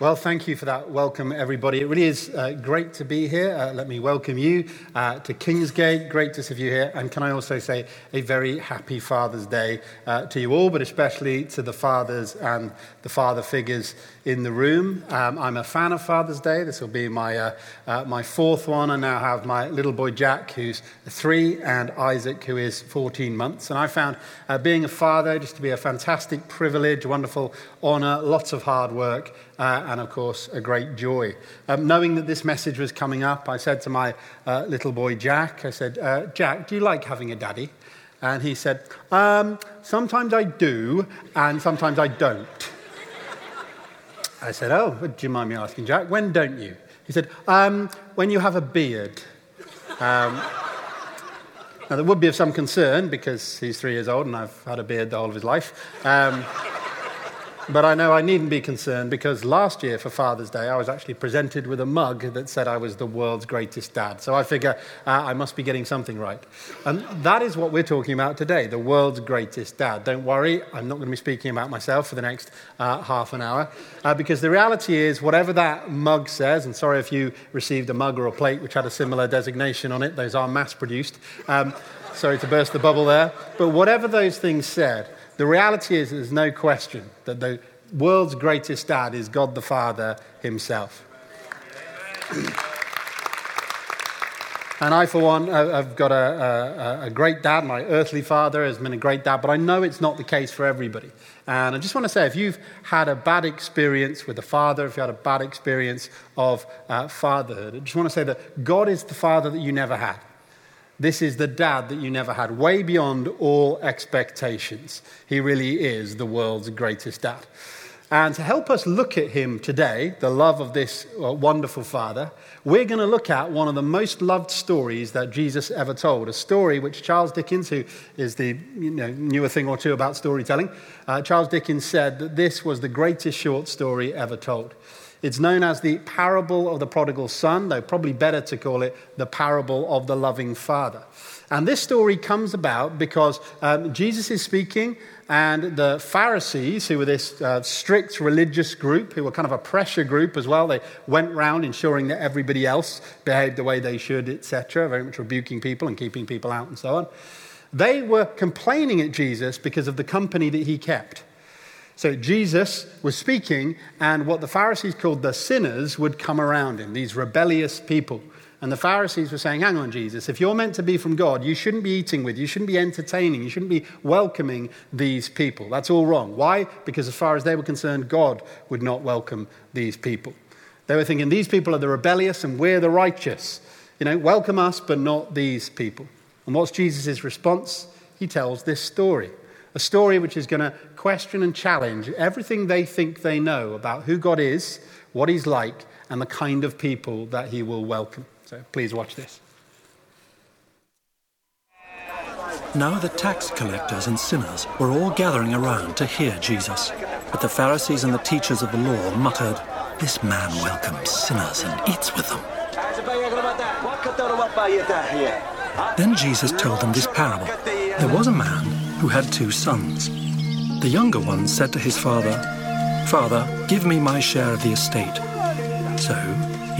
Well, thank you for that welcome, everybody. It really is uh, great to be here. Uh, let me welcome you uh, to Kingsgate. Great to see you here. And can I also say a very happy Father's Day uh, to you all, but especially to the fathers and the father figures in the room. Um, I'm a fan of Father's Day. This will be my, uh, uh, my fourth one. I now have my little boy Jack, who's three, and Isaac, who is 14 months. And I found being a father just to be a fantastic privilege, wonderful honor, lots of hard work uh, and of course, a great joy. Um, knowing that this message was coming up, I said to my uh, little boy Jack, I said, uh, Jack, do you like having a daddy? And he said, um, Sometimes I do, and sometimes I don't. I said, Oh, do you mind me asking, Jack, when don't you? He said, um, When you have a beard. Um, now, that would be of some concern because he's three years old and I've had a beard the whole of his life. But I know I needn't be concerned because last year for Father's Day, I was actually presented with a mug that said I was the world's greatest dad. So I figure uh, I must be getting something right. And that is what we're talking about today the world's greatest dad. Don't worry, I'm not going to be speaking about myself for the next uh, half an hour uh, because the reality is, whatever that mug says, and sorry if you received a mug or a plate which had a similar designation on it, those are mass produced. Um, sorry to burst the bubble there. But whatever those things said, the reality is, there's no question that the world's greatest dad is God the Father himself. And I, for one, have got a, a, a, great dad. My earthly father has been a great dad, but I know it's not the case for everybody. And I just want to say if you've had a bad experience with a father, if you had a bad experience of uh, fatherhood, I just want to say that God is the father that you never had. This is the dad that you never had, way beyond all expectations. He really is the world's greatest dad. And to help us look at him today, the love of this uh, wonderful father, we're going to look at one of the most loved stories that Jesus ever told. A story which Charles Dickens, who is the you know, knew a thing or two about storytelling, uh, Charles Dickens said that this was the greatest short story ever told. It's known as the parable of the prodigal son, though probably better to call it the parable of the loving father. And this story comes about because um, Jesus is speaking, and the Pharisees, who were this uh, strict religious group, who were kind of a pressure group as well, they went round ensuring that everybody else behaved the way they should, etc., very much rebuking people and keeping people out and so on. They were complaining at Jesus because of the company that he kept. So Jesus was speaking, and what the Pharisees called the sinners would come around him, these rebellious people. And the Pharisees were saying, Hang on, Jesus, if you're meant to be from God, you shouldn't be eating with, you shouldn't be entertaining, you shouldn't be welcoming these people. That's all wrong. Why? Because as far as they were concerned, God would not welcome these people. They were thinking, These people are the rebellious and we're the righteous. You know, welcome us, but not these people. And what's Jesus' response? He tells this story. A story which is going to question and challenge everything they think they know about who God is, what He's like, and the kind of people that He will welcome. So please watch this. Now the tax collectors and sinners were all gathering around to hear Jesus. But the Pharisees and the teachers of the law muttered, This man welcomes sinners and eats with them. Then Jesus told them this parable. There was a man who had two sons. The younger one said to his father, Father, give me my share of the estate. So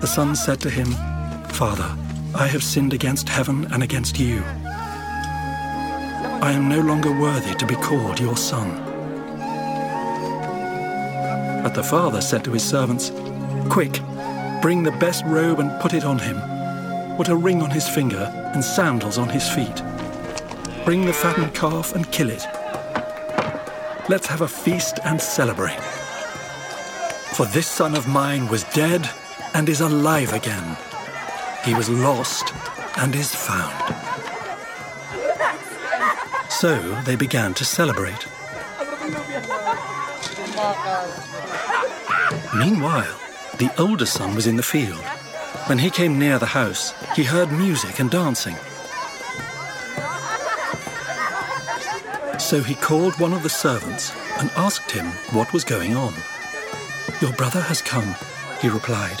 The son said to him, Father, I have sinned against heaven and against you. I am no longer worthy to be called your son. But the father said to his servants, Quick, bring the best robe and put it on him. Put a ring on his finger and sandals on his feet. Bring the fattened calf and kill it. Let's have a feast and celebrate. For this son of mine was dead and is alive again. He was lost and is found. So they began to celebrate. Meanwhile, the older son was in the field. When he came near the house, he heard music and dancing. So he called one of the servants and asked him what was going on. Your brother has come, he replied.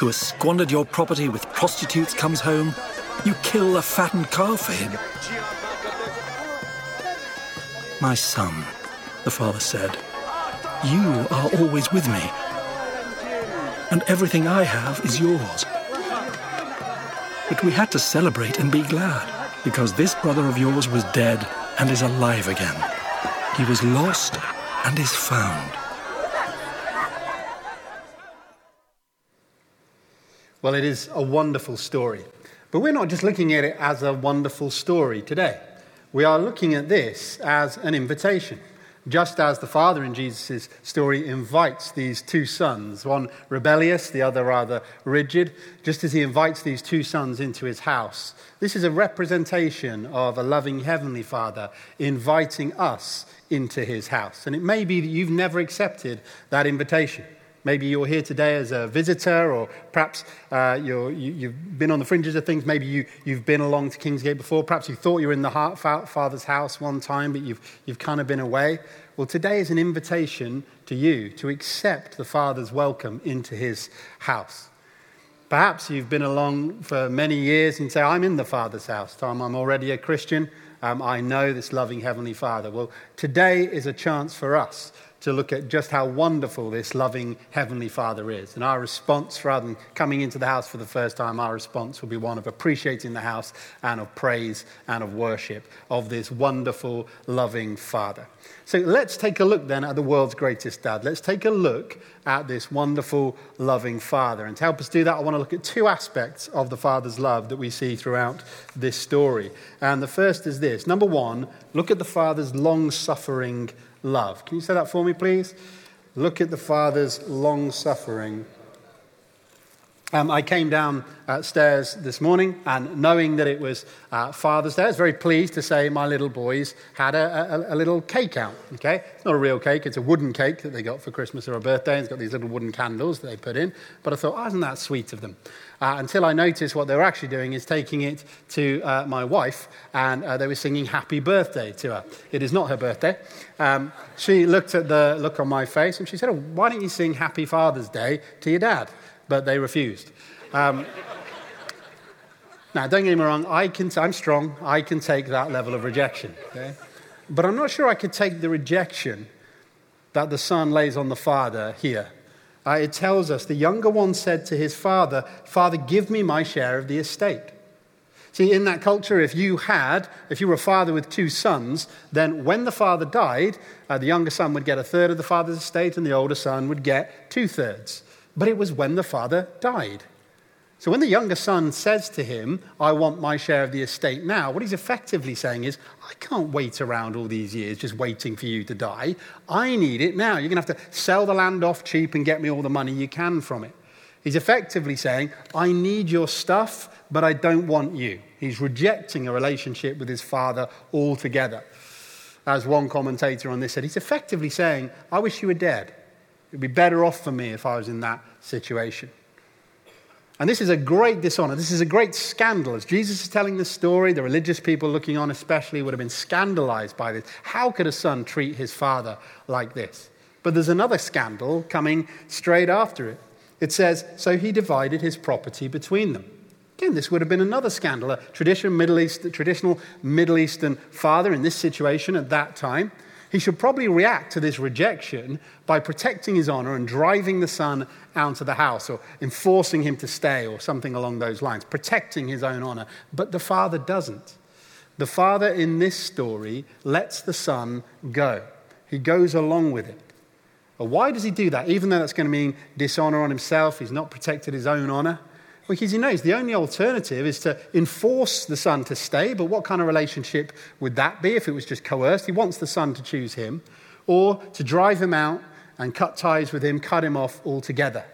who has squandered your property with prostitutes, comes home, you kill a fattened calf for him. My son, the father said, you are always with me, and everything I have is yours. But we had to celebrate and be glad, because this brother of yours was dead and is alive again. He was lost and is found. Well, it is a wonderful story. But we're not just looking at it as a wonderful story today. We are looking at this as an invitation. Just as the father in Jesus' story invites these two sons, one rebellious, the other rather rigid, just as he invites these two sons into his house. This is a representation of a loving heavenly father inviting us into his house. And it may be that you've never accepted that invitation. Maybe you're here today as a visitor, or perhaps uh, you, have been on the fringes of things. Maybe you, you've been along to Kingsgate before. Perhaps you thought you were in the heart, Father's house one time, but you've, you've kind of been away. Well, today is an invitation to you to accept the Father's welcome into his house. Perhaps you've been along for many years and say, I'm in the Father's house. Tom, I'm already a Christian. Um, I know this loving Heavenly Father. Well, today is a chance for us to look at just how wonderful this loving Heavenly Father is. And our response, rather than coming into the house for the first time, our response will be one of appreciating the house and of praise and of worship of this wonderful, loving Father. So let's take a look then at the world's greatest dad. Let's take a look at this wonderful, loving Father. And to help us do that, I want to look at two aspects of the Father's love that we see throughout this story. And the first is this number one, look at the Father's long suffering love. Can you say that for me, please? Look at the Father's long suffering. Um, I came downstairs uh, this morning, and knowing that it was uh, Father's Day, I was very pleased to say my little boys had a, a, a, little cake out. Okay, it's not a real cake; it's a wooden cake that they got for Christmas or a birthday. And It's got these little wooden candles that they put in. But I thought, oh, isn't that sweet of them? Uh, until I noticed what they were actually doing is taking it to uh, my wife, and uh, they were singing "Happy Birthday" to her. It is not her birthday. Um, she looked at the look on my face, and she said, oh, "Why don't you sing Happy Father's Day to your dad?" But they refused. Um, now, don't get me wrong, I can, I'm strong, I can take that level of rejection. Okay? But I'm not sure I could take the rejection that the son lays on the father here. Uh, it tells us the younger one said to his father, Father, give me my share of the estate. See, in that culture, if you had, if you were a father with two sons, then when the father died, uh, the younger son would get a third of the father's estate and the older son would get two thirds but it was when the father died. So when the younger son says to him, I want my share of the estate now, what he's effectively saying is, I can't wait around all these years just waiting for you to die. I need it now. You're going to have to sell the land off cheap and get me all the money you can from it. He's effectively saying, I need your stuff, but I don't want you. He's rejecting a relationship with his father altogether. As one commentator on this said, he's effectively saying, I wish you were dead. It'd be better off for me if I was in that situation. And this is a great dishonor. This is a great scandal. As Jesus is telling this story, the religious people looking on, especially, would have been scandalized by this. How could a son treat his father like this? But there's another scandal coming straight after it. It says, So he divided his property between them. Again, this would have been another scandal. A traditional Middle, East, traditional Middle Eastern father in this situation at that time he should probably react to this rejection by protecting his honor and driving the son out of the house or enforcing him to stay or something along those lines, protecting his own honor. But the father doesn't. The father in this story lets the son go, he goes along with it. why does he do that? Even though that's going to mean dishonor on himself, he's not protected his own honor. Because he knows the only alternative is to enforce the son to stay, but what kind of relationship would that be if it was just coerced? He wants the son to choose him, or to drive him out and cut ties with him, cut him off altogether.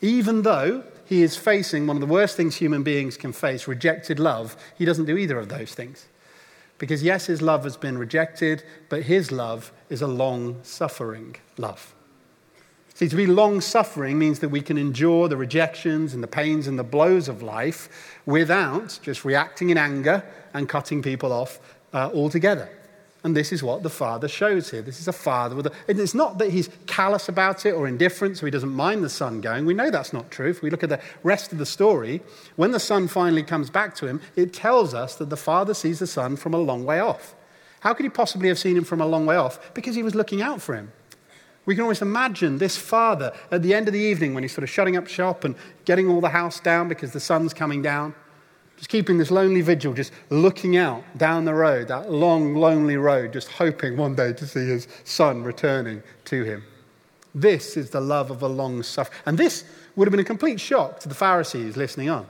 Even though he is facing one of the worst things human beings can face rejected love, he doesn't do either of those things. Because, yes, his love has been rejected, but his love is a long suffering love. See, to be long suffering means that we can endure the rejections and the pains and the blows of life without just reacting in anger and cutting people off uh, altogether. And this is what the father shows here. This is a father with a. And it's not that he's callous about it or indifferent, so he doesn't mind the son going. We know that's not true. If we look at the rest of the story, when the son finally comes back to him, it tells us that the father sees the son from a long way off. How could he possibly have seen him from a long way off? Because he was looking out for him. We can almost imagine this father at the end of the evening when he's sort of shutting up shop and getting all the house down because the sun's coming down, just keeping this lonely vigil, just looking out down the road, that long, lonely road, just hoping one day to see his son returning to him. This is the love of a long suffering. And this would have been a complete shock to the Pharisees listening on.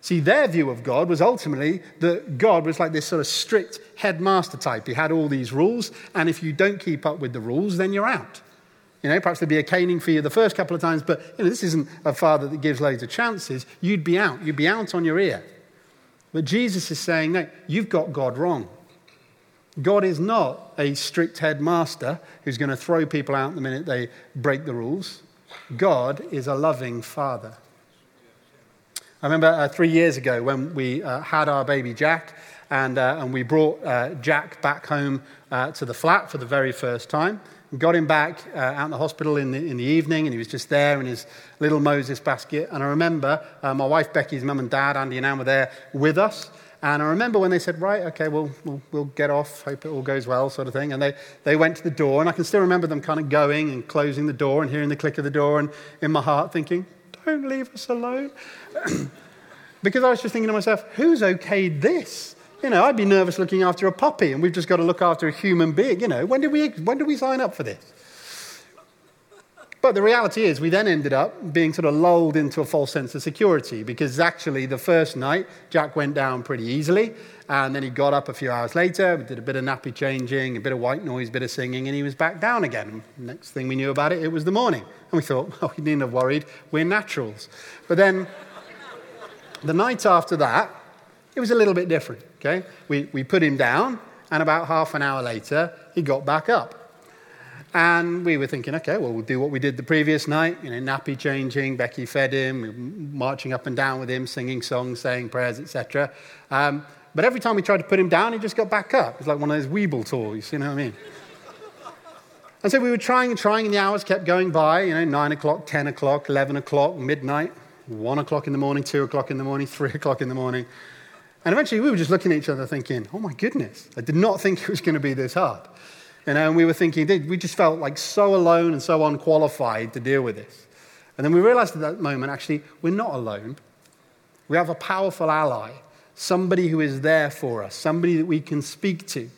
See, their view of God was ultimately that God was like this sort of strict headmaster type. He had all these rules, and if you don't keep up with the rules, then you're out. You know, perhaps there'd be a caning for you the first couple of times, but you know, this isn't a father that gives loads of chances. You'd be out. You'd be out on your ear. But Jesus is saying, no, you've got God wrong. God is not a strict headmaster who's going to throw people out the minute they break the rules. God is a loving father. I remember uh, three years ago when we uh, had our baby Jack, and, uh, and we brought uh, Jack back home uh, to the flat for the very first time got him back uh, out in the hospital in the, in the evening, and he was just there in his little Moses basket. And I remember uh, my wife Becky's mum and dad, Andy and Anne, were there with us. And I remember when they said, right, okay, we'll, we'll, we'll get off, hope it all goes well, sort of thing. And they, they went to the door, and I can still remember them kind of going and closing the door and hearing the click of the door, and in my heart thinking, don't leave us alone. because I was just thinking to myself, who's okayed this? You know, I'd be nervous looking after a puppy, and we've just got to look after a human being. You know, when did we, when did we sign up for this? But the reality is, we then ended up being sort of lulled into a false sense of security because actually, the first night, Jack went down pretty easily. And then he got up a few hours later, we did a bit of nappy changing, a bit of white noise, a bit of singing, and he was back down again. Next thing we knew about it, it was the morning. And we thought, oh, we needn't have worried, we're naturals. But then the night after that, it was a little bit different. Okay? We, we put him down, and about half an hour later, he got back up. And we were thinking, okay, well, we'll do what we did the previous night, you know, nappy changing, Becky fed him, marching up and down with him, singing songs, saying prayers, etc. Um, but every time we tried to put him down, he just got back up. It's like one of those Weeble toys, you know what I mean? and so we were trying and trying, and the hours kept going by, you know, 9 o'clock, 10 o'clock, 11 o'clock, midnight, 1 o'clock in the morning, 2 o'clock in the morning, 3 o'clock in the morning. And eventually we were just looking at each other thinking, oh my goodness, I did not think it was going to be this hard. You know, and we were thinking, we just felt like so alone and so unqualified to deal with this. And then we realized at that moment, actually, we're not alone. We have a powerful ally, somebody who is there for us, somebody that we can speak to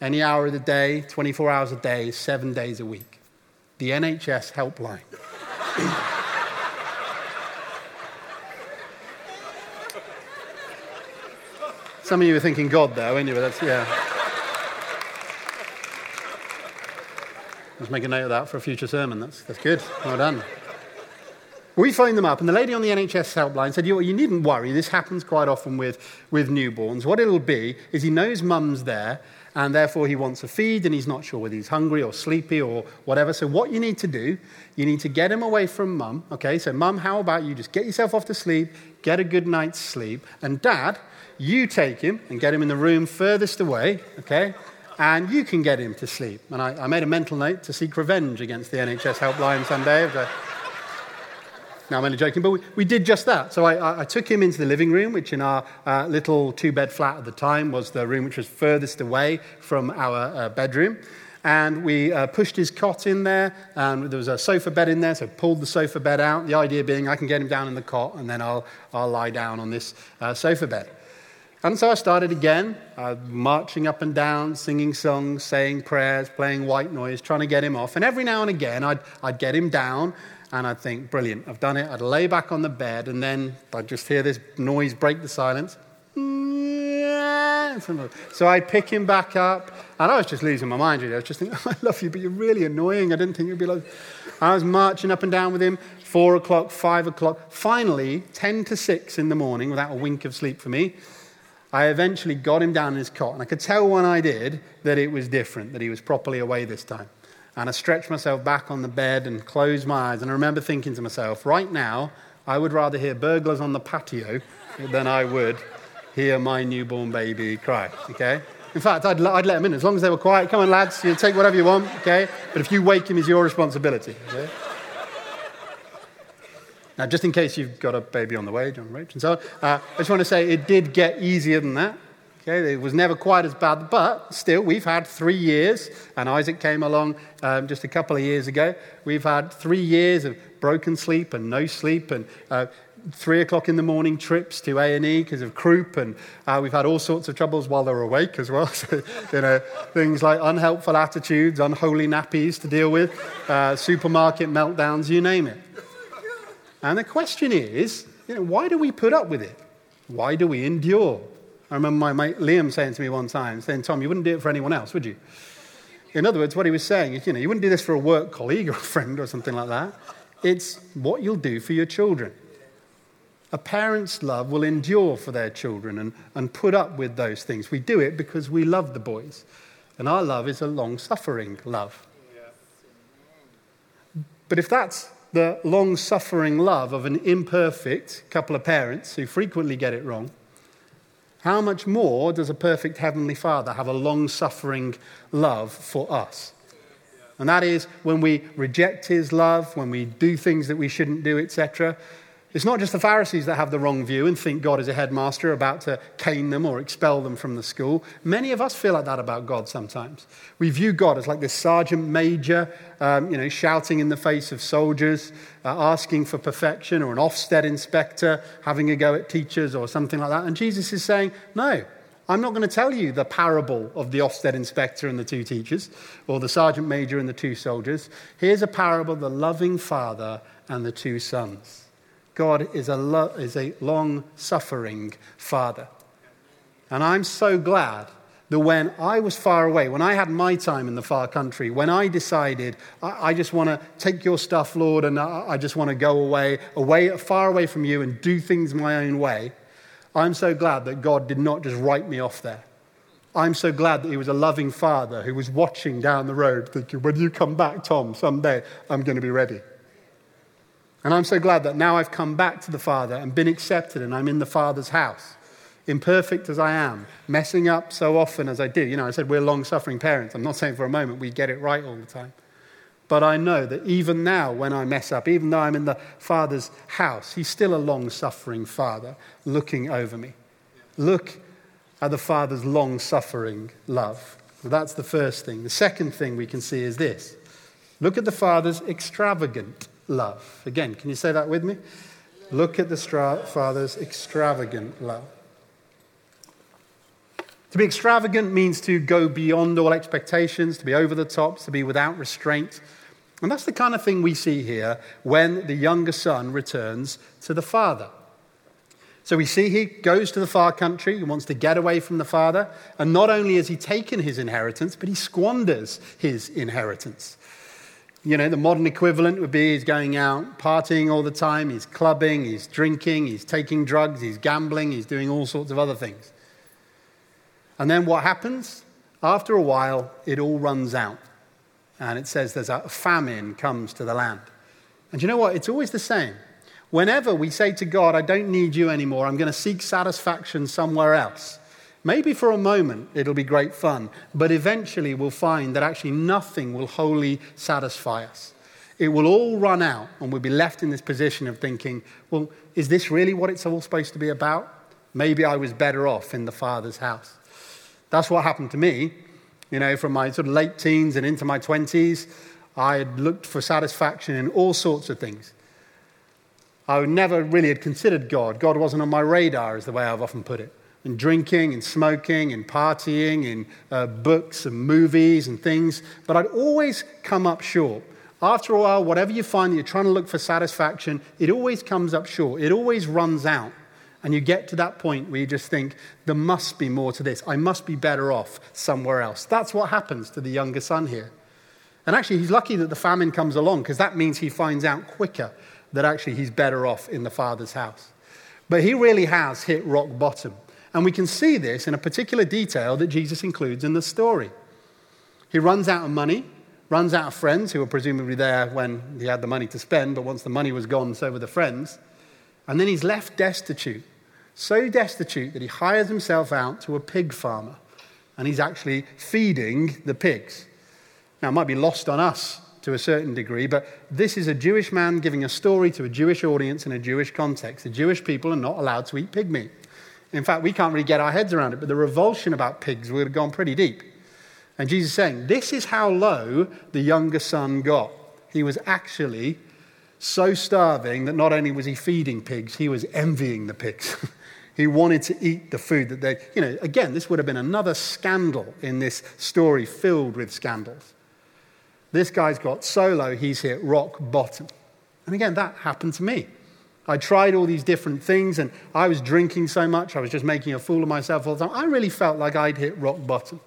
any hour of the day, 24 hours a day, seven days a week. The NHS helpline. Some of you are thinking God, though, anyway. That's, yeah. Let's make a note of that for a future sermon. That's, that's good. Well done. We phoned them up, and the lady on the NHS helpline said, you, you needn't worry, this happens quite often with, with newborns. What it'll be is he knows mum's there, and therefore he wants a feed, and he's not sure whether he's hungry or sleepy or whatever. So, what you need to do, you need to get him away from mum. Okay, so mum, how about you just get yourself off to sleep, get a good night's sleep, and dad, you take him and get him in the room furthest away, okay? And you can get him to sleep. And I, I made a mental note to seek revenge against the NHS helpline someday. No, I'm only joking, but we, we did just that. So I, I, took him into the living room, which in our uh, little two bed flat at the time was the room which was furthest away from our uh, bedroom. And we uh, pushed his cot in there, and there was a sofa bed in there, so pulled the sofa bed out. The idea being I can get him down in the cot, and then I'll, I'll lie down on this uh, sofa bed. And so I started again, uh, marching up and down, singing songs, saying prayers, playing white noise, trying to get him off. And every now and again, I'd, I'd get him down, and I'd think, brilliant, I've done it. I'd lay back on the bed, and then I'd just hear this noise break the silence. So I'd pick him back up, and I was just losing my mind, really. I was just thinking, I love you, but you're really annoying. I didn't think you'd be like. I was marching up and down with him, four o'clock, five o'clock. Finally, 10 to 6 in the morning, without a wink of sleep for me, I eventually got him down in his cot, and I could tell when I did that it was different, that he was properly away this time. And I stretched myself back on the bed and closed my eyes. And I remember thinking to myself, right now, I would rather hear burglars on the patio than I would hear my newborn baby cry. Okay? In fact, I'd, I'd let him in as long as they were quiet. Come on, lads, you take whatever you want. Okay? But if you wake him, it's your responsibility. Okay? Now, just in case you've got a baby on the way, John Rach and so on, uh, I just want to say it did get easier than that. Okay, it was never quite as bad, but still, we've had three years, and Isaac came along um, just a couple of years ago. We've had three years of broken sleep and no sleep, and uh, three o'clock in the morning trips to A&E because of croup, and uh, we've had all sorts of troubles while they're awake as well. So, you know, things like unhelpful attitudes, unholy nappies to deal with, uh, supermarket meltdowns, you name it. And the question is, you know, why do we put up with it? Why do we endure? I remember my mate Liam saying to me one time, saying, Tom, you wouldn't do it for anyone else, would you? In other words, what he was saying is, you know, you wouldn't do this for a work colleague or a friend or something like that. It's what you'll do for your children. A parent's love will endure for their children and, and put up with those things. We do it because we love the boys. And our love is a long suffering love. But if that's the long suffering love of an imperfect couple of parents who frequently get it wrong, how much more does a perfect Heavenly Father have a long suffering love for us? And that is when we reject His love, when we do things that we shouldn't do, etc. It's not just the Pharisees that have the wrong view and think God is a headmaster about to cane them or expel them from the school. Many of us feel like that about God sometimes. We view God as like this sergeant major, um, you know, shouting in the face of soldiers, uh, asking for perfection, or an Ofsted inspector having a go at teachers or something like that. And Jesus is saying, no, I'm not going to tell you the parable of the Ofsted inspector and the two teachers, or the sergeant major and the two soldiers. Here's a parable of the loving father and the two sons. God is a, lo- is a long suffering Father. And I'm so glad that when I was far away, when I had my time in the far country, when I decided, I, I just want to take your stuff, Lord, and I, I just want to go away, away, far away from you and do things my own way, I'm so glad that God did not just write me off there. I'm so glad that He was a loving Father who was watching down the road, thinking, when you come back, Tom, someday I'm going to be ready. And I'm so glad that now I've come back to the Father and been accepted and I'm in the Father's house. Imperfect as I am, messing up so often as I do. You know, I said we're long suffering parents. I'm not saying for a moment we get it right all the time. But I know that even now, when I mess up, even though I'm in the Father's house, He's still a long suffering Father looking over me. Look at the Father's long suffering love. that's the first thing. The second thing we can see is this look at the Father's extravagant love. Again, can you say that with me? Look at the stra- Father's extravagant love. To be extravagant means to go beyond all expectations, to be over the top, to be without restraint. And that's the kind of thing we see here when the younger son returns to the father. So we see he goes to the far country, he wants to get away from the father, and not only has he taken his inheritance, but he squanders his inheritance. You know, the modern equivalent would be he's going out partying all the time, he's clubbing, he's drinking, he's taking drugs, he's gambling, he's doing all sorts of other things. And then what happens? After a while, it all runs out. And it says there's a famine comes to the land. And you know what? It's always the same. Whenever we say to God, I don't need you anymore, I'm going to seek satisfaction somewhere else. Maybe for a moment it'll be great fun, but eventually we'll find that actually nothing will wholly satisfy us. It will all run out, and we'll be left in this position of thinking, well, is this really what it's all supposed to be about? Maybe I was better off in the Father's house. That's what happened to me. You know, from my sort of late teens and into my 20s, I had looked for satisfaction in all sorts of things. I never really had considered God. God wasn't on my radar, is the way I've often put it in drinking and smoking and partying and uh, books and movies and things, but I'd always come up short. After a while, whatever you find that you're trying to look for satisfaction, it always comes up short. It always runs out. And you get to that point where you just think, there must be more to this. I must be better off somewhere else. That's what happens to the younger son here. And actually, he's lucky that the famine comes along because that means he finds out quicker that actually he's better off in the father's house. But he really has hit rock bottom. And we can see this in a particular detail that Jesus includes in the story. He runs out of money, runs out of friends who were presumably there when he had the money to spend, but once the money was gone, so were the friends. And then he's left destitute, so destitute that he hires himself out to a pig farmer. And he's actually feeding the pigs. Now, it might be lost on us to a certain degree, but this is a Jewish man giving a story to a Jewish audience in a Jewish context. The Jewish people are not allowed to eat pig meat. In fact, we can't really get our heads around it, but the revulsion about pigs would have gone pretty deep. And Jesus is saying, This is how low the younger son got. He was actually so starving that not only was he feeding pigs, he was envying the pigs. he wanted to eat the food that they, you know, again, this would have been another scandal in this story filled with scandals. This guy's got so low, he's hit rock bottom. And again, that happened to me. I tried all these different things and I was drinking so much, I was just making a fool of myself all the time. I really felt like I'd hit rock bottom.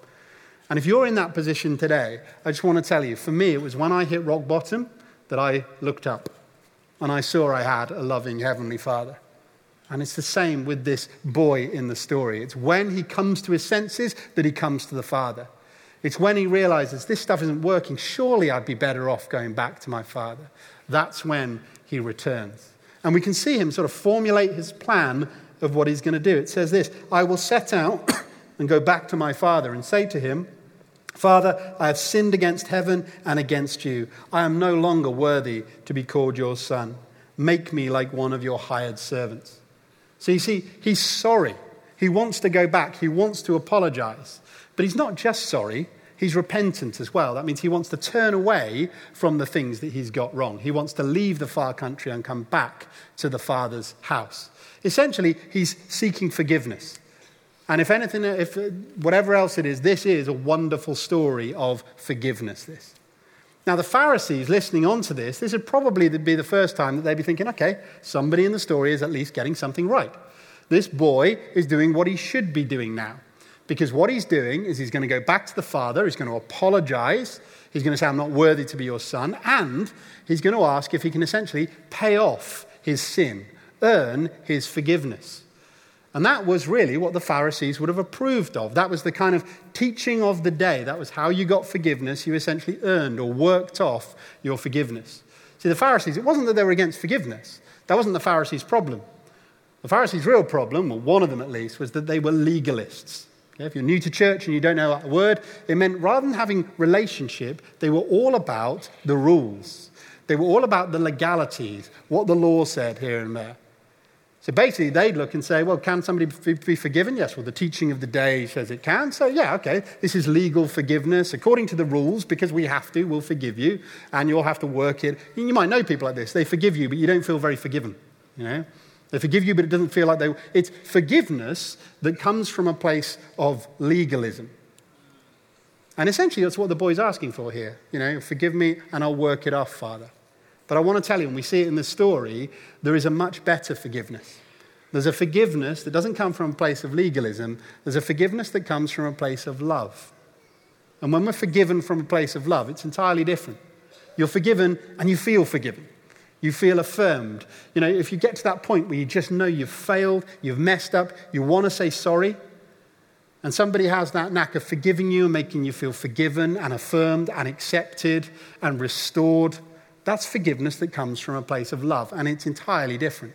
And if you're in that position today, I just want to tell you, for me, it was when I hit rock bottom that I looked up and I saw I had a loving Heavenly Father. And it's the same with this boy in the story. It's when he comes to his senses that he comes to the Father. It's when he realizes this stuff isn't working. Surely I'd be better off going back to my Father. That's when he returns. And we can see him sort of formulate his plan of what he's going to do. It says this I will set out and go back to my father and say to him, Father, I have sinned against heaven and against you. I am no longer worthy to be called your son. Make me like one of your hired servants. So you see, he's sorry. He wants to go back. He wants to apologize. But he's not just sorry, He's repentant as well. That means he wants to turn away from the things that he's got wrong. He wants to leave the far country and come back to the Father's house. Essentially, he's seeking forgiveness. And if anything, if uh, whatever else it is, this is a wonderful story of forgiveness. This. Now, the Pharisees listening on to this, this would probably be the first time that they'd be thinking, okay, somebody in the story is at least getting something right. This boy is doing what he should be doing now. Because what he's doing is he's going to go back to the father, he's going to apologize, he's going to say, I'm not worthy to be your son, and he's going to ask if he can essentially pay off his sin, earn his forgiveness. And that was really what the Pharisees would have approved of. That was the kind of teaching of the day. That was how you got forgiveness. You essentially earned or worked off your forgiveness. See, the Pharisees, it wasn't that they were against forgiveness, that wasn't the Pharisees' problem. The Pharisees' real problem, or one of them at least, was that they were legalists. If you're new to church and you don't know that word, it meant rather than having relationship, they were all about the rules. They were all about the legalities, what the law said here and there. So basically, they'd look and say, well, can somebody be forgiven? Yes, well, the teaching of the day says it can. So, yeah, okay, this is legal forgiveness. According to the rules, because we have to, we'll forgive you, and you'll have to work it. You might know people like this. They forgive you, but you don't feel very forgiven, you know? They forgive you, but it doesn't feel like they. It's forgiveness that comes from a place of legalism. And essentially, that's what the boy's asking for here. You know, forgive me and I'll work it off, Father. But I want to tell you, and we see it in the story, there is a much better forgiveness. There's a forgiveness that doesn't come from a place of legalism, there's a forgiveness that comes from a place of love. And when we're forgiven from a place of love, it's entirely different. You're forgiven and you feel forgiven. You feel affirmed. You know, if you get to that point where you just know you've failed, you've messed up, you want to say sorry, and somebody has that knack of forgiving you and making you feel forgiven and affirmed and accepted and restored, that's forgiveness that comes from a place of love, and it's entirely different.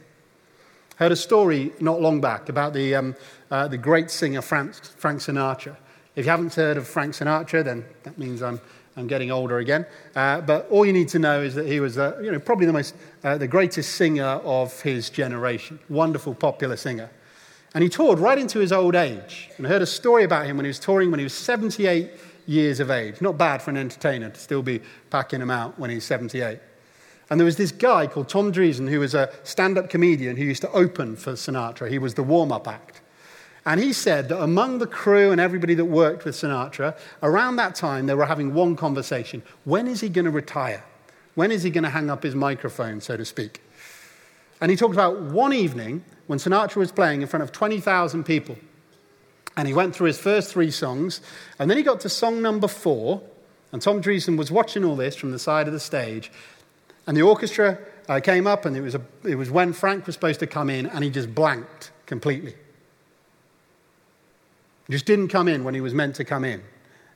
I heard a story not long back about the, um, uh, the great singer Frank, Frank Sinatra. If you haven't heard of Frank Sinatra, then that means I'm I'm getting older again. Uh, but all you need to know is that he was, uh, you know, probably the most, uh, the greatest singer of his generation. Wonderful, popular singer. And he toured right into his old age. And I heard a story about him when he was touring when he was 78 years of age. Not bad for an entertainer to still be packing him out when he's 78. And there was this guy called Tom Dreesen who was a stand up comedian who used to open for Sinatra. He was the warm up act. And he said that among the crew and everybody that worked with Sinatra, around that time they were having one conversation when is he going to retire? When is he going to hang up his microphone, so to speak? And he talked about one evening when Sinatra was playing in front of 20,000 people. And he went through his first three songs, and then he got to song number four, and Tom Dreesen was watching all this from the side of the stage, and the orchestra uh, came up, and it was, a, it was when Frank was supposed to come in, and he just blanked completely. Just didn't come in when he was meant to come in.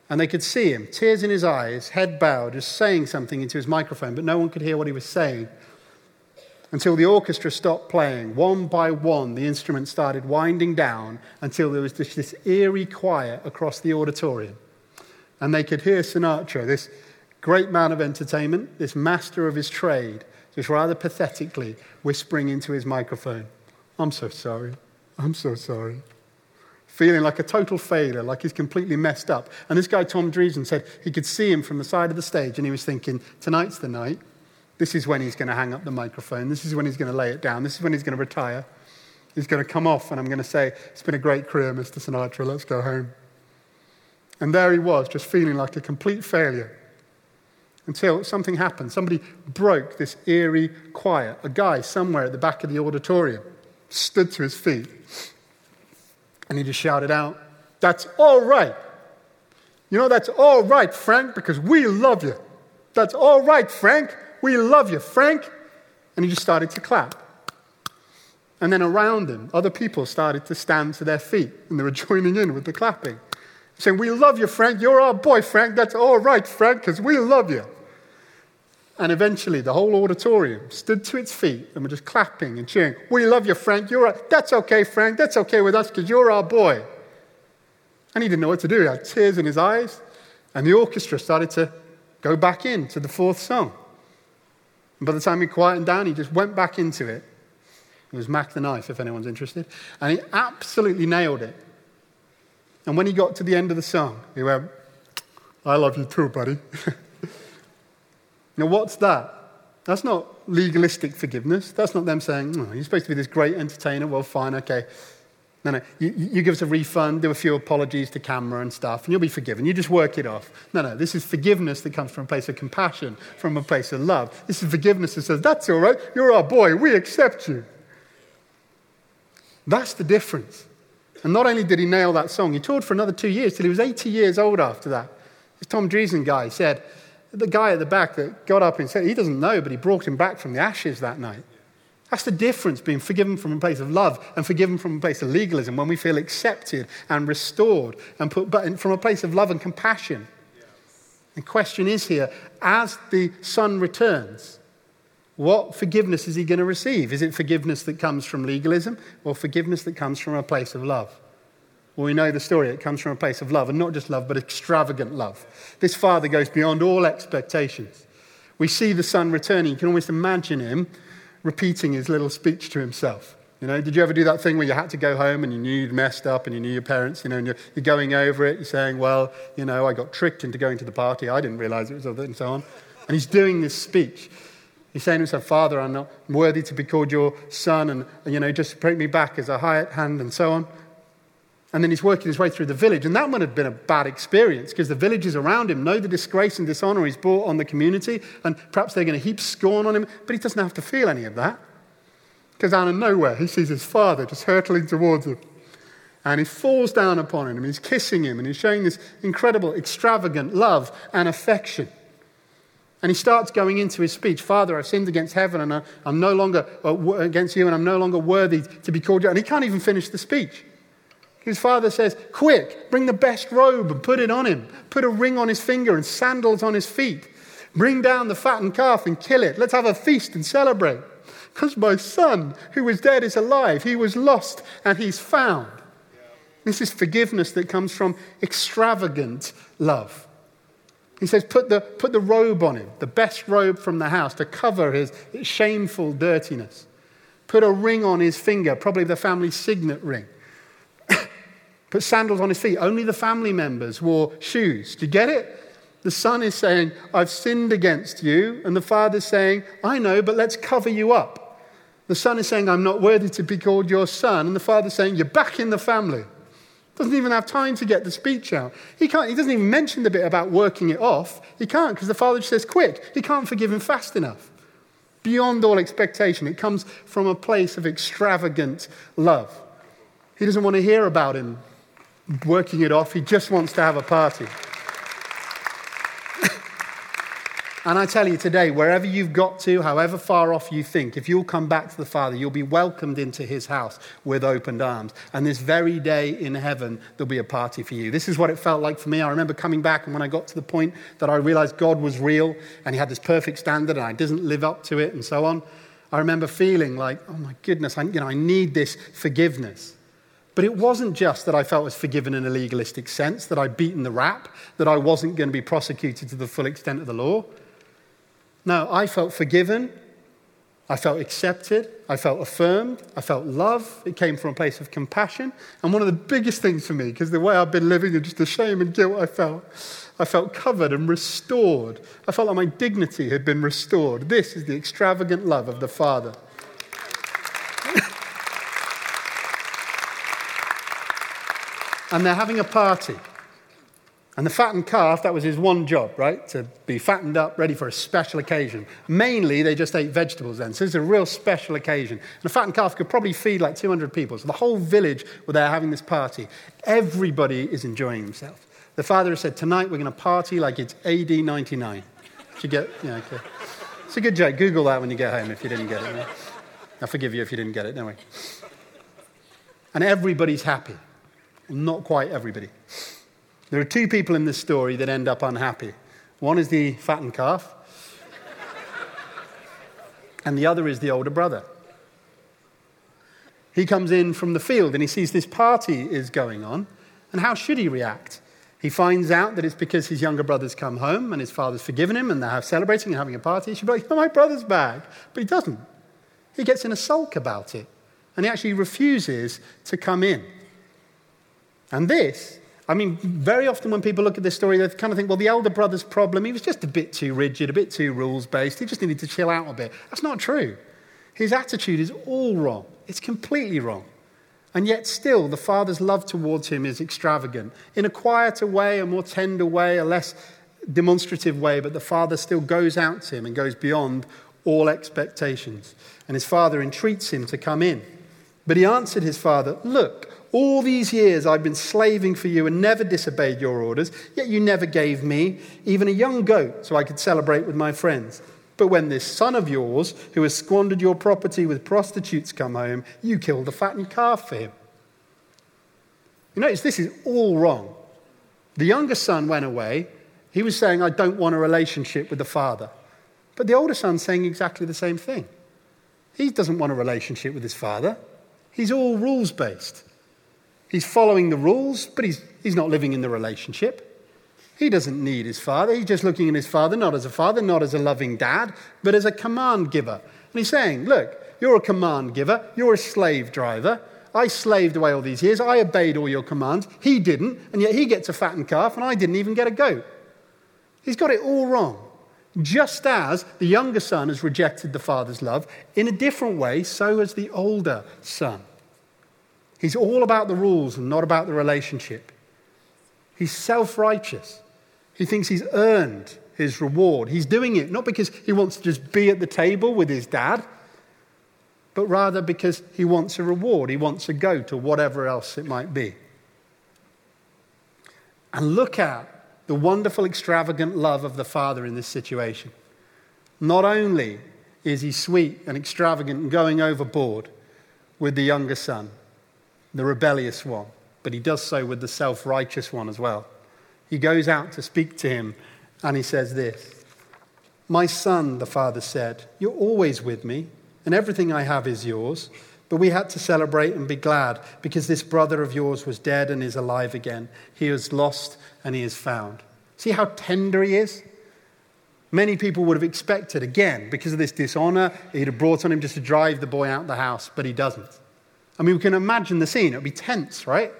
And they could see him, tears in his eyes, head bowed, just saying something into his microphone, but no one could hear what he was saying. Until the orchestra stopped playing. One by one, the instruments started winding down until there was just this eerie quiet across the auditorium. And they could hear Sinatra, this great man of entertainment, this master of his trade, just rather pathetically whispering into his microphone, I'm so sorry. I'm so sorry feeling like a total failure, like he's completely messed up. And this guy, Tom Dreesen, said he could see him from the side of the stage and he was thinking, tonight's the night. This is when he's going to hang up the microphone. This is when he's going to lay it down. This is when he's going to retire. He's going to come off and I'm going to say, It's been a great career, Mr. Sinatra. Let's go home. And there he was, just feeling like a complete failure. Until something happened. Somebody broke this eerie quiet. A guy somewhere at the back of the auditorium stood to his feet and he just shouted out, That's all right. You know, that's all right, Frank, because we love you. That's all right, Frank. We love you, Frank. And he just started to clap. And then around him, other people started to stand to their feet and they were joining in with the clapping, saying, We love you, Frank. You're our boy, Frank. That's all right, Frank, because we love you. And eventually, the whole auditorium stood to its feet and were just clapping and cheering. We love you, Frank. You're a, that's okay, Frank. That's okay with us because you're our boy. And he didn't know what to do. He had tears in his eyes. And the orchestra started to go back into the fourth song. And by the time he quieted down, he just went back into it. It was Mack the Knife, if anyone's interested. And he absolutely nailed it. And when he got to the end of the song, he went, I love you too, buddy. Now, what's that? That's not legalistic forgiveness. That's not them saying, oh, you're supposed to be this great entertainer. Well, fine, okay. No, no. You, you, give us a refund, do a few apologies to camera and stuff, and you'll be forgiven. You just work it off. No, no. This is forgiveness that comes from a place of compassion, from a place of love. This is forgiveness that says, that's all right. You're our boy. We accept you. That's the difference. And not only did he nail that song, he toured for another two years till he was 80 years old after that. This Tom Dreesen guy said, the guy at the back that got up and said, he doesn't know, but he brought him back from the ashes that night. That's the difference being forgiven from a place of love and forgiven from a place of legalism when we feel accepted and restored and put, but from a place of love and compassion. The question is here as the son returns, what forgiveness is he going to receive? Is it forgiveness that comes from legalism or forgiveness that comes from a place of love? Well, we know the story. It comes from a place of love, and not just love, but extravagant love. This father goes beyond all expectations. We see the son returning. You can almost imagine him repeating his little speech to himself. You know, did you ever do that thing where you had to go home and you knew you'd messed up and you knew your parents, you know, and you're, you're going over it, you're saying, well, you know, I got tricked into going to the party. I didn't realize it was it, and so on. And he's doing this speech. He's saying to himself, Father, I'm not worthy to be called your son, and, you know, just bring me back as a hired hand, and so on. And then he's working his way through the village. And that would have been a bad experience because the villagers around him know the disgrace and dishonor he's brought on the community. And perhaps they're going to heap scorn on him. But he doesn't have to feel any of that. Because out of nowhere, he sees his father just hurtling towards him. And he falls down upon him. And he's kissing him. And he's showing this incredible, extravagant love and affection. And he starts going into his speech Father, I've sinned against heaven and I'm no longer uh, against you and I'm no longer worthy to be called you. And he can't even finish the speech. His father says, Quick, bring the best robe and put it on him. Put a ring on his finger and sandals on his feet. Bring down the fattened calf and kill it. Let's have a feast and celebrate. Because my son, who was dead, is alive. He was lost and he's found. This is forgiveness that comes from extravagant love. He says, put the, put the robe on him, the best robe from the house to cover his shameful dirtiness. Put a ring on his finger, probably the family signet ring. Put sandals on his feet. Only the family members wore shoes. Do you get it? The son is saying, I've sinned against you. And the father's saying, I know, but let's cover you up. The son is saying, I'm not worthy to be called your son. And the father's saying, You're back in the family. Doesn't even have time to get the speech out. He, can't, he doesn't even mention the bit about working it off. He can't because the father says, Quick. He can't forgive him fast enough. Beyond all expectation. It comes from a place of extravagant love. He doesn't want to hear about him working it off. He just wants to have a party. And I tell you today, wherever you've got to, however far off you think, if you'll come back to the Father, you'll be welcomed into his house with opened arms. And this very day in heaven, there'll be a party for you. This is what it felt like for me. I remember coming back, and when I got to the point that I realized God was real and he had this perfect standard and I didn't live up to it and so on, I remember feeling like, oh my goodness, I, you know, I need this forgiveness. But it wasn't just that I felt was forgiven in a legalistic sense, that I'd beaten the rap, that I wasn't going to be prosecuted to the full extent of the law. No, I felt forgiven. I felt accepted. I felt affirmed. I felt love. It came from a place of compassion. And one of the biggest things for me, because the way I've been living and just the shame and guilt I felt, I felt covered and restored. I felt like my dignity had been restored. This is the extravagant love of the Father. And they're having a party. And the fattened calf, that was his one job, right? To be fattened up, ready for a special occasion. Mainly, they just ate vegetables then. So it's a real special occasion. And a fattened calf could probably feed like 200 people. So the whole village were there having this party. Everybody is enjoying himself. The father has said, Tonight we're going to party like it's AD 99. you get, yeah, okay. It's a good joke. Google that when you get home if you didn't get it. Right? I forgive you if you didn't get it, don't we? And everybody's happy. Not quite everybody. There are two people in this story that end up unhappy. One is the fattened calf, and the other is the older brother. He comes in from the field and he sees this party is going on, and how should he react? He finds out that it's because his younger brother's come home and his father's forgiven him and they're celebrating and having a party. He should be like, my brother's back. But he doesn't. He gets in a sulk about it and he actually refuses to come in. And this I mean, very often when people look at this story, they kind of think, well, the elder brother's problem, he was just a bit too rigid, a bit too rules based. He just needed to chill out a bit. That's not true. His attitude is all wrong, it's completely wrong. And yet, still, the father's love towards him is extravagant. In a quieter way, a more tender way, a less demonstrative way, but the father still goes out to him and goes beyond all expectations. And his father entreats him to come in. But he answered his father, Look, all these years I've been slaving for you and never disobeyed your orders, yet you never gave me even a young goat so I could celebrate with my friends. But when this son of yours, who has squandered your property with prostitutes, come home, you kill the fattened calf for him. You notice this is all wrong. The younger son went away. He was saying, I don't want a relationship with the father. But the older son's saying exactly the same thing. He doesn't want a relationship with his father. He's all rules based. He's following the rules, but he's, he's not living in the relationship. He doesn't need his father. He's just looking at his father not as a father, not as a loving dad, but as a command giver. And he's saying, Look, you're a command giver, you're a slave driver. I slaved away all these years. I obeyed all your commands. He didn't, and yet he gets a fattened calf, and I didn't even get a goat. He's got it all wrong. Just as the younger son has rejected the father's love, in a different way, so has the older son. He's all about the rules and not about the relationship. He's self righteous. He thinks he's earned his reward. He's doing it not because he wants to just be at the table with his dad, but rather because he wants a reward. He wants a goat or whatever else it might be. And look at the wonderful, extravagant love of the Father in this situation. Not only is he sweet and extravagant and going overboard with the younger son, the rebellious one, but he does so with the self righteous one as well. He goes out to speak to him and he says this My son, the father said, You're always with me, and everything I have is yours. But we had to celebrate and be glad because this brother of yours was dead and is alive again. He was lost and he is found. See how tender he is? Many people would have expected, again, because of this dishonor, he'd have brought on him just to drive the boy out of the house, but he doesn't. I mean, we can imagine the scene. It would be tense, right?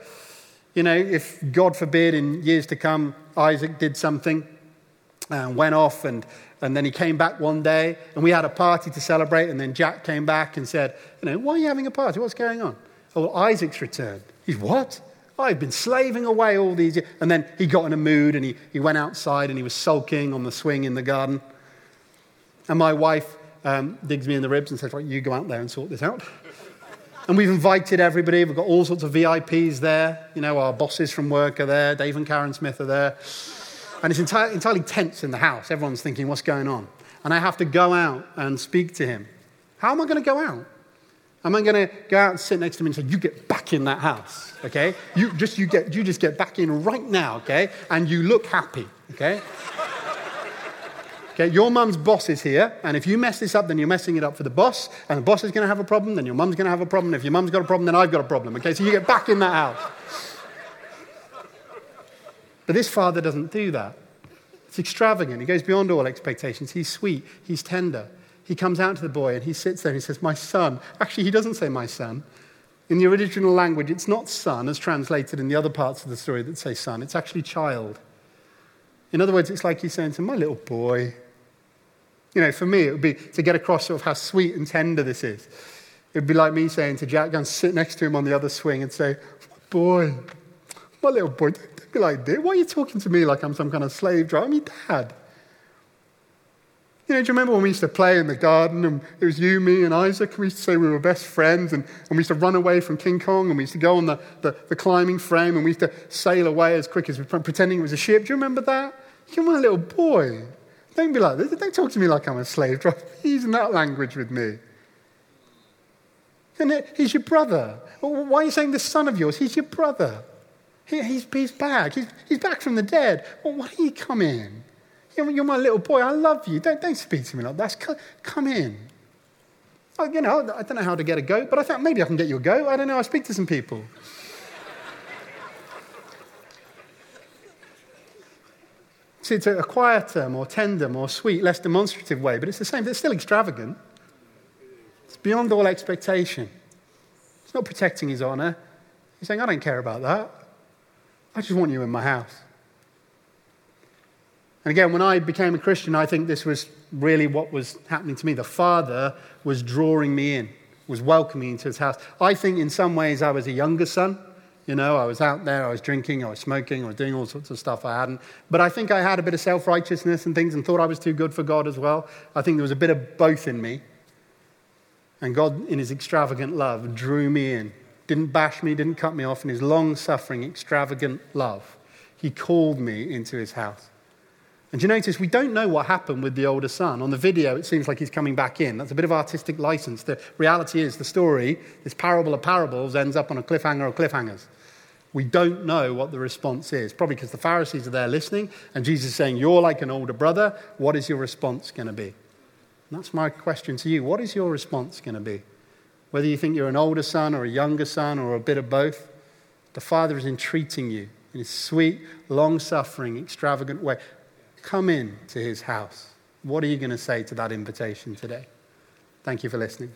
You know, if God forbid in years to come, Isaac did something and went off and, and then he came back one day and we had a party to celebrate and then Jack came back and said, you know, why are you having a party? What's going on? Oh, well, Isaac's returned. He's what? I've been slaving away all these years. And then he got in a mood and he, he went outside and he was sulking on the swing in the garden. And my wife um, digs me in the ribs and says, Right, you go out there and sort this out. And we've invited everybody. We've got all sorts of VIPs there. You know, our bosses from work are there. Dave and Karen Smith are there. And it's entirely, entirely tense in the house. Everyone's thinking, what's going on? And I have to go out and speak to him. How am I going to go out? Am I going to go out and sit next to him and say, "You get back in that house, okay? You just you get you just get back in right now, okay? And you look happy, okay? Okay, your mum's boss is here, and if you mess this up, then you're messing it up for the boss, and the boss is going to have a problem, then your mum's going to have a problem. If your mum's got a problem, then I've got a problem, okay? So you get back in that house. But this father doesn't do that. It's extravagant. He goes beyond all expectations. He's sweet, he's tender. He comes out to the boy and he sits there and he says, My son. Actually, he doesn't say my son. In the original language, it's not son as translated in the other parts of the story that say son, it's actually child. In other words, it's like he's saying to my little boy, you know, for me, it would be to get across sort of how sweet and tender this is. It would be like me saying to Jack, go and sit next to him on the other swing and say, Boy, my little boy, don't be like this. Why are you talking to me like I'm some kind of slave driver? I'm your dad. You know, do you remember when we used to play in the garden and it was you, me, and Isaac? And we used to say we were best friends and, and we used to run away from King Kong and we used to go on the, the, the climbing frame and we used to sail away as quick as we pretending it was a ship. Do you remember that? You're my little boy. Don't be like this. Don't talk to me like I'm a slave driver. Using that language with me. And he's your brother. Why are you saying this son of yours? He's your brother. He, he's, he's back. He's, he's back from the dead. Well, why don't you come in? You're, you're my little boy. I love you. Don't, don't speak to me like that. Come, come in. Oh, you know, I don't know how to get a goat, but I thought maybe I can get you a goat. I don't know. I speak to some people. See, it's a quieter, more tender, more sweet, less demonstrative way, but it's the same. It's still extravagant. It's beyond all expectation. It's not protecting his honor. He's saying, I don't care about that. I just want you in my house. And again, when I became a Christian, I think this was really what was happening to me. The Father was drawing me in, was welcoming me into his house. I think in some ways I was a younger son. You know, I was out there, I was drinking, I was smoking, I was doing all sorts of stuff I hadn't. But I think I had a bit of self righteousness and things and thought I was too good for God as well. I think there was a bit of both in me. And God, in his extravagant love, drew me in. Didn't bash me, didn't cut me off. In his long suffering, extravagant love, he called me into his house. And you notice we don't know what happened with the older son. On the video, it seems like he's coming back in. That's a bit of artistic license. The reality is, the story, this parable of parables, ends up on a cliffhanger of cliffhangers. We don't know what the response is. Probably because the Pharisees are there listening, and Jesus is saying, You're like an older brother. What is your response going to be? And that's my question to you. What is your response going to be? Whether you think you're an older son or a younger son or a bit of both, the Father is entreating you in his sweet, long suffering, extravagant way. Come in to his house. What are you going to say to that invitation today? Thank you for listening.